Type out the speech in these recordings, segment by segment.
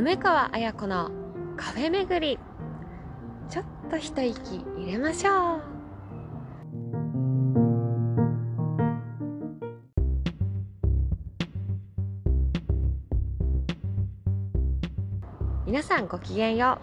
梅川綾子のカフェ巡り。ちょっと一息入れましょう。皆さんごきげんよ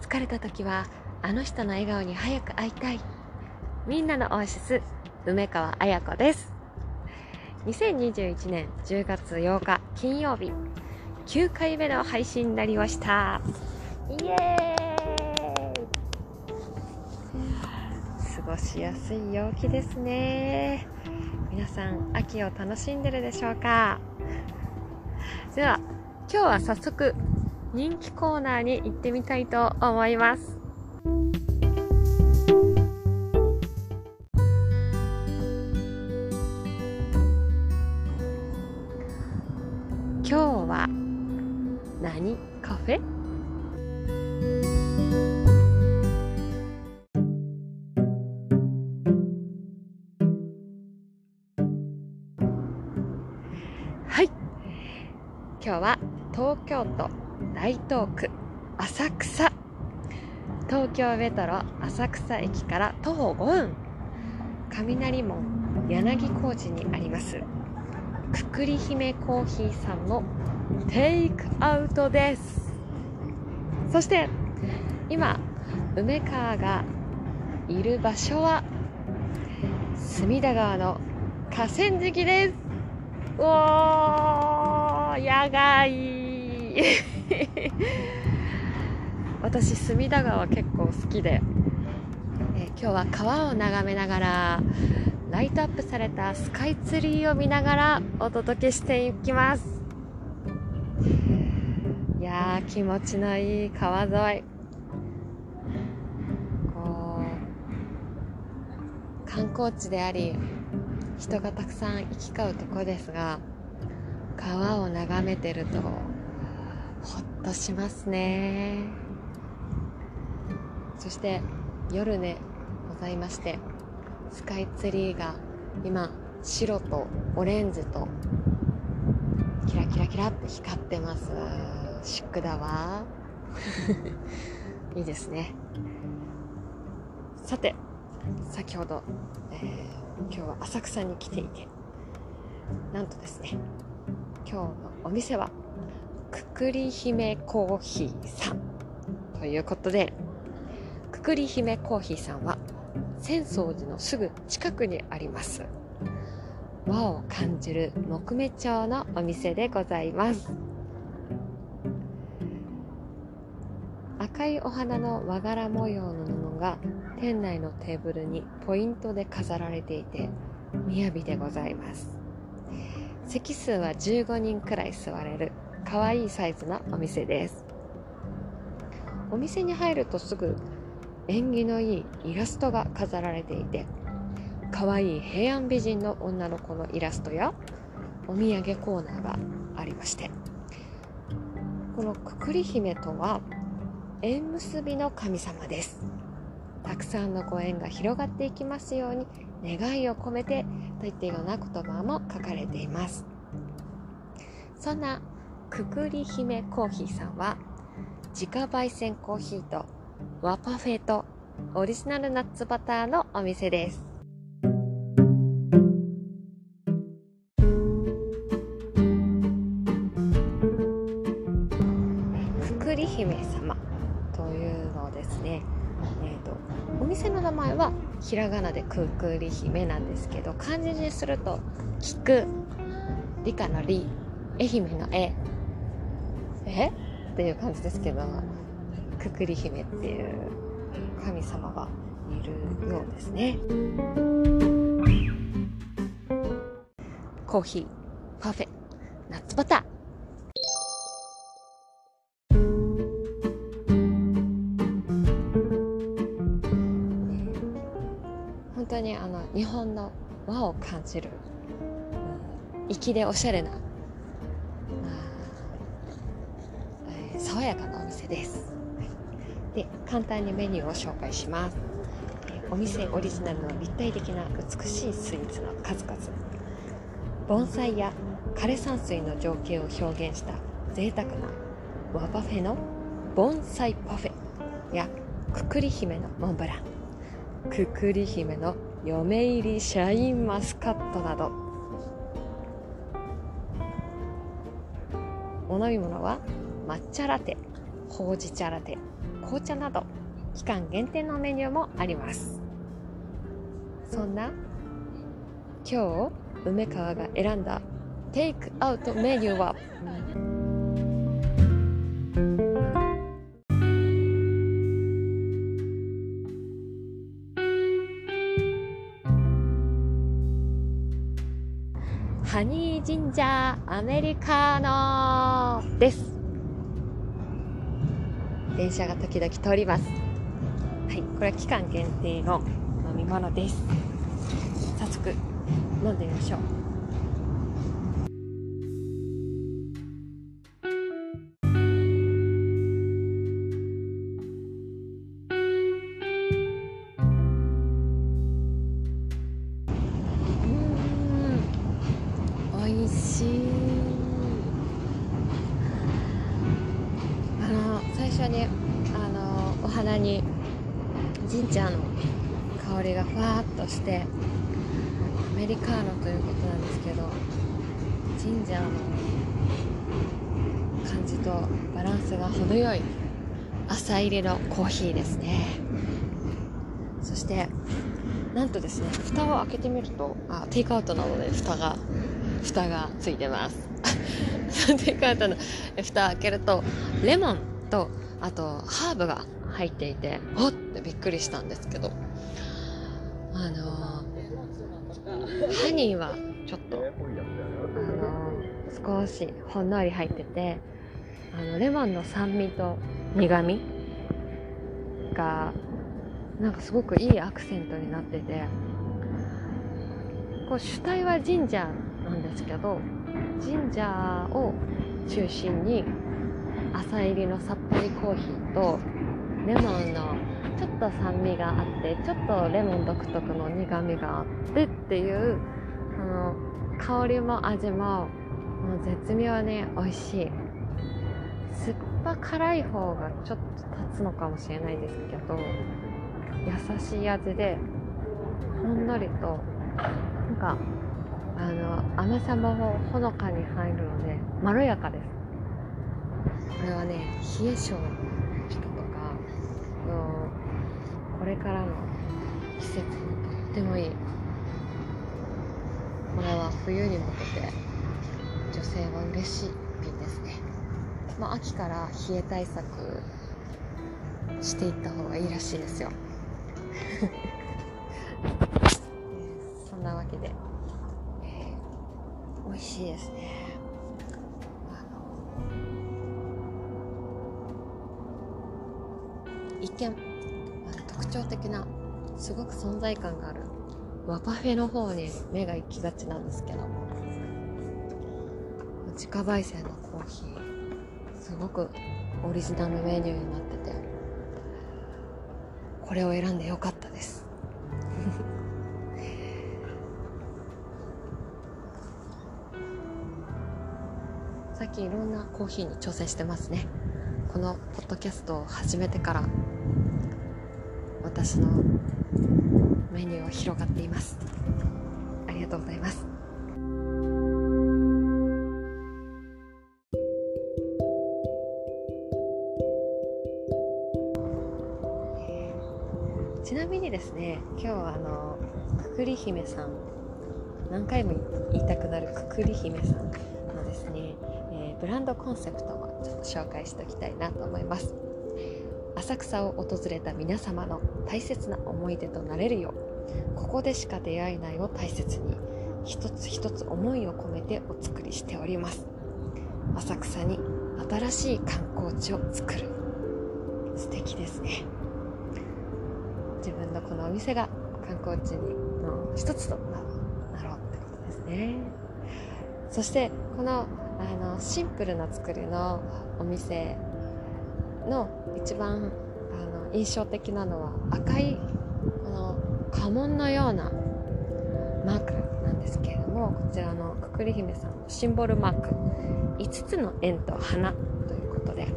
う。疲れた時はあの人の笑顔に早く会いたい。みんなのオアシス梅川綾子です。2021年10月8日金曜日。9回目の配信になりました。イエーイ。過ごしやすい陽気ですね。皆さん秋を楽しんでるでしょうか？では今日は早速人気コーナーに行ってみたいと思います。はい。今日は東京都大東区浅草。東京メトロ浅草駅から徒歩5分。雷門柳小路にあります。くくり姫コーヒーさんのテイクアウトです。そして今梅川がいる場所は隅田川の河川敷です。おー野外 私隅田川結構好きで、えー、今日は川を眺めながらライトアップされたスカイツリーを見ながらお届けしていきます。いやー気持ちのいい川沿い。こう観光地であり人がたくさん行き交うとこですが川を眺めてるとほっとしますね。そして夜ねございましてスカイツリーが今白とオレンジとキラキラキラって光ってます。シックだわいいですね。さて先ほど、えー、今日は浅草に来ていてなんとですね今日のお店はくくり姫コーヒーさん。ということでくくり姫コーヒーさんは浅草寺のすぐ近くにあります。和を感じる木目調のお店でございます。赤いお花の和柄模様の布が店内のテーブルにポイントで飾られていて雅でございます。席数は15人くらい座れる可愛いいサイズのお店です。お店に入るとすぐ縁起のいいイラストが飾られていて可愛い平安美人の女の子のイラストやお土産コーナーがありまして。このくくり姫とは縁結びの神様です。たくさんのご縁が広がっていきますように願いを込めてといったような言葉も書かれています。そんなくくり姫コーヒーさんは自家焙煎コーヒーと和パフェとオリジナルナッツバターのお店です。ひらがなでくくり姫なんですけど漢字にすると「聞く」理科の「理」愛媛の「え」えっていう感じですけどくくり姫っていう神様がいるようですね。コーヒーパフェナッツバター。感じる、うん、粋でおしゃれな、えー、爽やかなお店です。で簡単にメニューを紹介します。お店オリジナルの立体的な美しいスイーツの数々。盆栽や枯山水の情景を表現した贅沢な和パフェの盆栽パフェやくくり姫のモンブラン。くくり姫の嫁入りシャインマスカットなど。お飲み物は抹茶ラテほうじ茶ラテ紅茶など期間限定のメニューもあります。そんな今日梅川が選んだテイクアウトメニューは？ハニージンジャーアメリカーノです。電車が時々通ります。はいこれは期間限定の飲み物です。早速飲んでみましょう。あの最初にあのお花にジンジャーの香りがふわっとしてアメリカーノということなんですけどジンジャーの感じとバランスが程よい朝入りのコーヒーですね。そしてなんとですね蓋を開けてみるとあテイクアウトなので蓋が。蓋がついてます。テイクアウトの？蓋開けるとレモンとあとハーブが入っていておってびっくりしたんですけど。あのハニーはちょっとあの少しほんのり入っててあのレモンの酸味と苦味がなんかすごくいいアクセントになっててこう主体はジンジャーなんですけどジンジャーを中心に朝入りのさっぱりコーヒーとレモンのちょっと酸味があってちょっとレモン独特の苦みがあってっていうあの香りも味ももう絶妙に美味しい。酸っぱ辛い方がちょっと立つのかもしれないですけど優しい味でほんのりとなんかあの甘さもほのかに入るのでまろやかです。これはね冷え性の人とかのこれからの季節にとってもいい。これは冬に向けて女性は嬉しい瓶ですね、まあ、秋から冷え対策していった方がいいらしいですよ。そんなわけで、美味しいですね。一見特徴的なすごく存在感がある和パフェの方に目が行きがちなんですけども自家焙煎のコーヒーすごくオリジナルメニューになっててこれを選んでよかった最近いろんなコーヒーに挑戦してますね。このポッドキャストを始めてから私のメニューは広がっています。ありがとうございます。ちなみにですね今日はあのくくり姫さん何回も言いたくなるくくり姫さんのですね、ー、ブランドコンセプトもちょっと紹介しておきたいなと思います。浅草を訪れた皆様の大切な思い出となれるようここでしか出会えないを大切に一つ一つ思いを込めてお作りしております。浅草に新しい観光地を作る。素敵ですね。自分のこのお店が観光地の一つとなろうってことですね。そしてこのあのシンプルな作りのお店の一番あの印象的なのは赤いこの家紋のようなマークなんですけれどもこちらのくくり姫さんのシンボルマーク5つの円と花ということで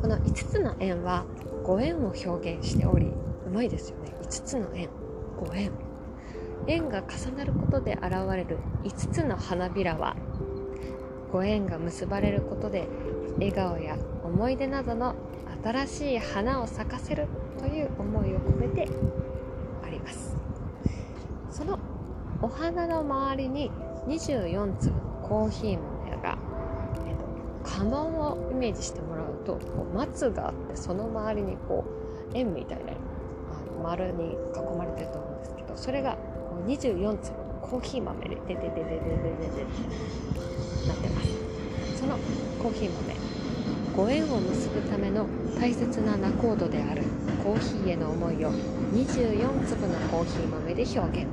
この5つの円はご縁を表現しておりうまいですよね。5つの円。ご縁縁が重なることで現れる5つの花びらはご縁が結ばれることで笑顔や思い出などの新しい花を咲かせるという思いを込めてあります。そのお花の周りに24粒のコーヒー豆が、えっと、家紋をイメージしてもらうとこう松があってその周りにこう円みたいなあの丸に囲まれてると思うんですけどそれが24粒のコーヒー豆でででででででででなってます。そのコーヒー豆ご縁を結ぶための大切な仲人であるコーヒーへの思いを24粒のコーヒー豆で表現。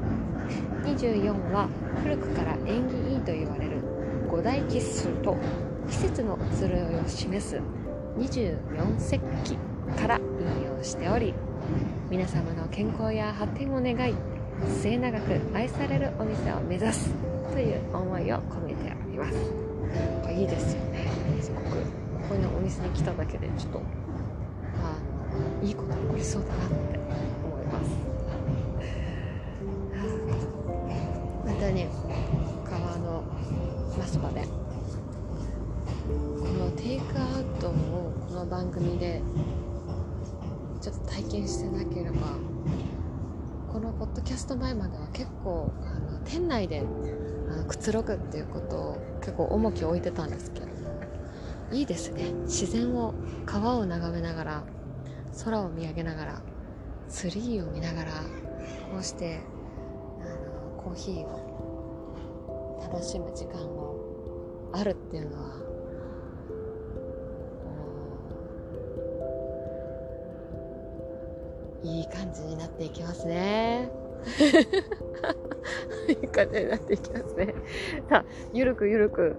24は古くから縁起いいと言われる五大奇数と季節の移ろいを示す24節気から引用しており皆様の健康や発展を願い末永く愛されるお店を目指すという思いを込めております。いいですよね。すごく。ここのお店に来ただけでちょっとあのいいこと起こりそうだなって思います。本当に川のマスパでこのテイクアウトをこの番組でちょっと体験してなければこのポッドキャスト前までは結構あの店内でくつろぐっていうことを結構重きを置いてたんですけどいいですね自然を川を眺めながら空を見上げながらツリーを見ながらこうしてあのコーヒーを楽しむ時間もあるっていうのはいい感じになっていきますね。いい感じになっていきますね。さあ、ゆるくゆるく、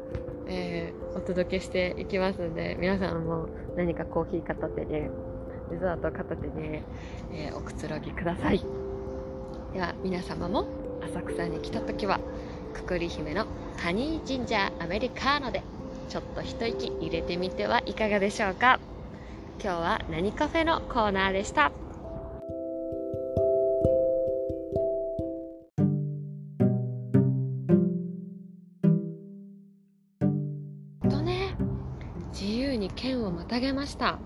えー、お届けしていきますので、皆さんも何かコーヒー片手で、デザート片手で、えー、おくつろぎください。では、皆様も浅草に来た時は、くくり姫のハニージンジャーアメリカーノで、ちょっと一息入れてみてはいかがでしょうか。今日は何カフェのコーナーでした。ました。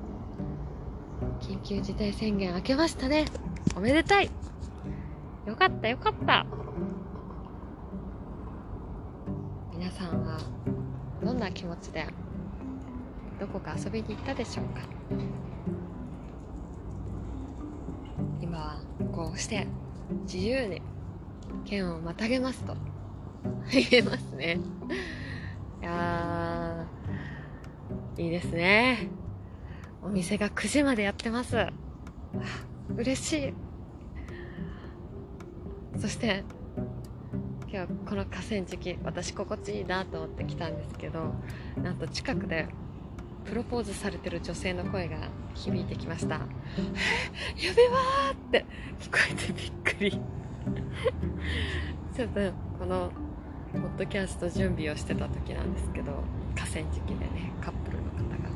緊急事態宣言明けましたね。おめでたい。よかったよかった。皆さんはどんな気持ちでどこか遊びに行ったでしょうか？今はこうして自由に県をまたげますと言えますね。いやいいですね。お店が9時までやってます。嬉しい。そして今日この河川敷私心地いいなと思って来たんですけどなんと近くでプロポーズされてる女性の声が響いてきました「やべわ!」って聞こえてびっくり。ちょっとこのポッドキャスト準備をしてた時なんですけど河川敷でねカップルの方が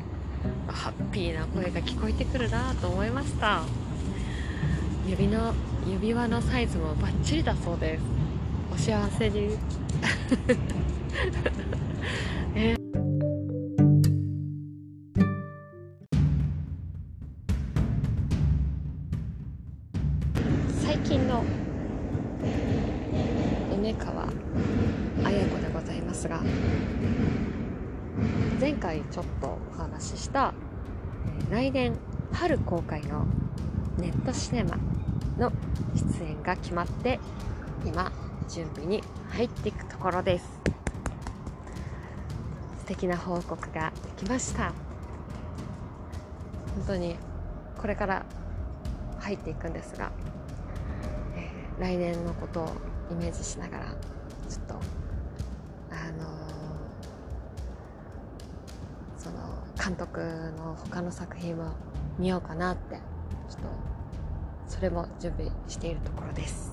ハッピーな声が聞こえてくるなと思いました。指の指輪のサイズもバッチリだそうです。お幸せに。春公開のネットシネマの出演が決まって今準備に入っていくところです。素敵な報告ができました。本当にこれから入っていくんですが、えー、来年のことをイメージしながらちょっとあのー、その監督の他の作品も見ようかなってちょっとそれも準備しているところです。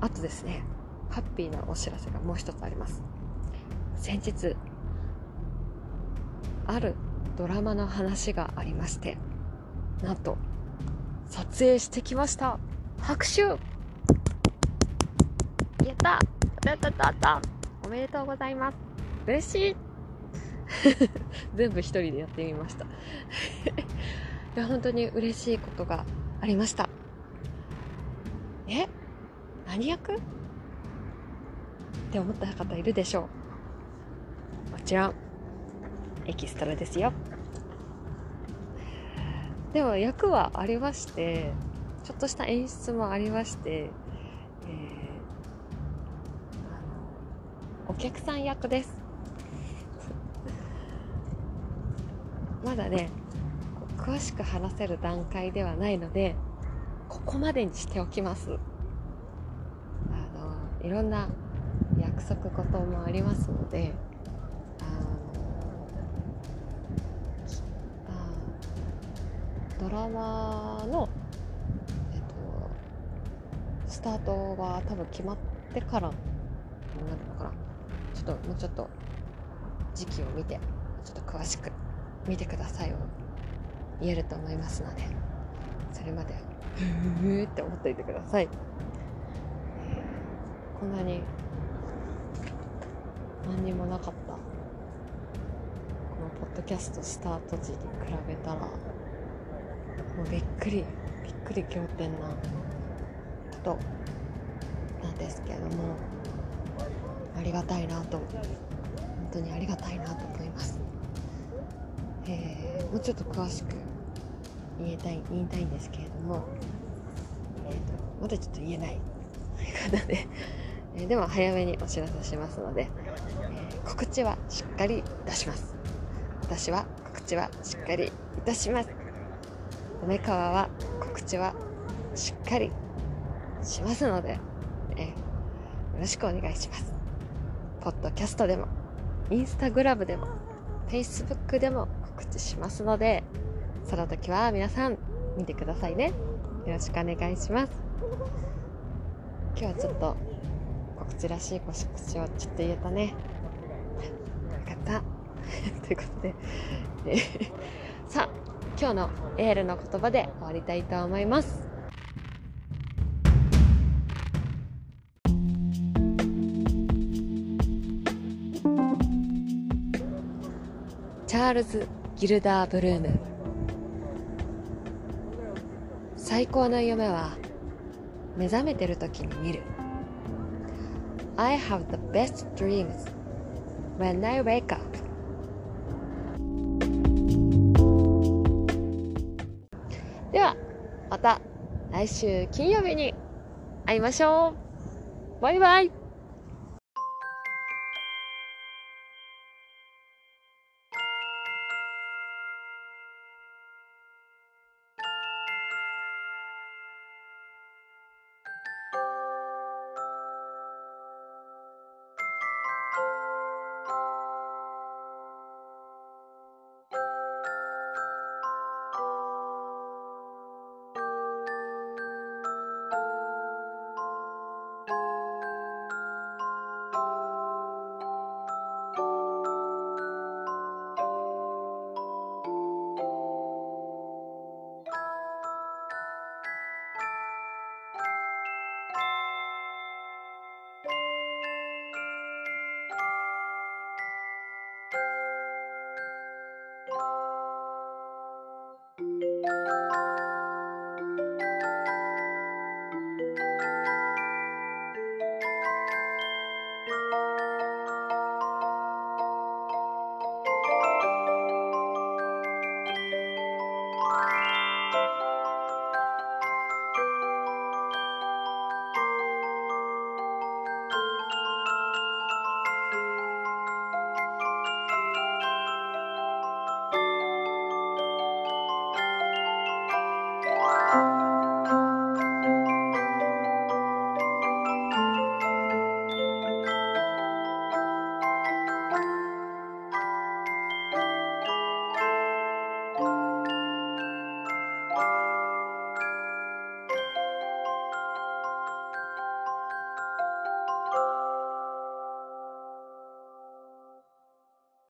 あとですねハッピーなお知らせがもう一つあります。先日あるドラマの話がありましてなんと撮影してきました。拍手。やった。やったやったやった。おめでとうございます。嬉しい。全部一人でやってみました。いや本当に嬉しいことがありました。え？何役？って思った方いるでしょう。もちろんエキストラですよ。でも役はありましてちょっとした演出もありまして、えー、お客さん役です。まだね詳しく話せる段階ではないのでここまでにしておきます。あのいろんな約束事もありますのでドラマの、えっと、スタートが多分決まってからになるのかな。ちょっともうちょっと時期を見てちょっと詳しく見てくださいを言えると思いますのでそれまで。ふ ーって思っといてください、こんなに何にもなかった。このポッドキャストスタート時に比べたらもうびっくりびっくり仰天なことなんですけれどもありがたいなと本当にありがたいなと思います、えー、もうちょっと詳しく言いたい言いたいんですけれども、えーと、まだちょっと言えない方で、えー、でも早めにお知らせしますので、えー、告知はしっかりいたします私は告知はしっかりいたします梅川は告知はしっかりしますので、えよろしくお願いします。ポッドキャストでも、インスタグラムでも、フェイスブックでも告知しますので、その時は皆さん見てくださいね。よろしくお願いします。今日はちょっと告知らしい告知をちょっと言えたね。よかった。ということで、さあ、今日のエールの言葉で終わりたいと思いますチャールズ・ギルダー・ブルーム。最高の夢は目覚めてる時に見る。I have the best dreams when I wake up. また来週金曜日に会いましょう。バイバイ。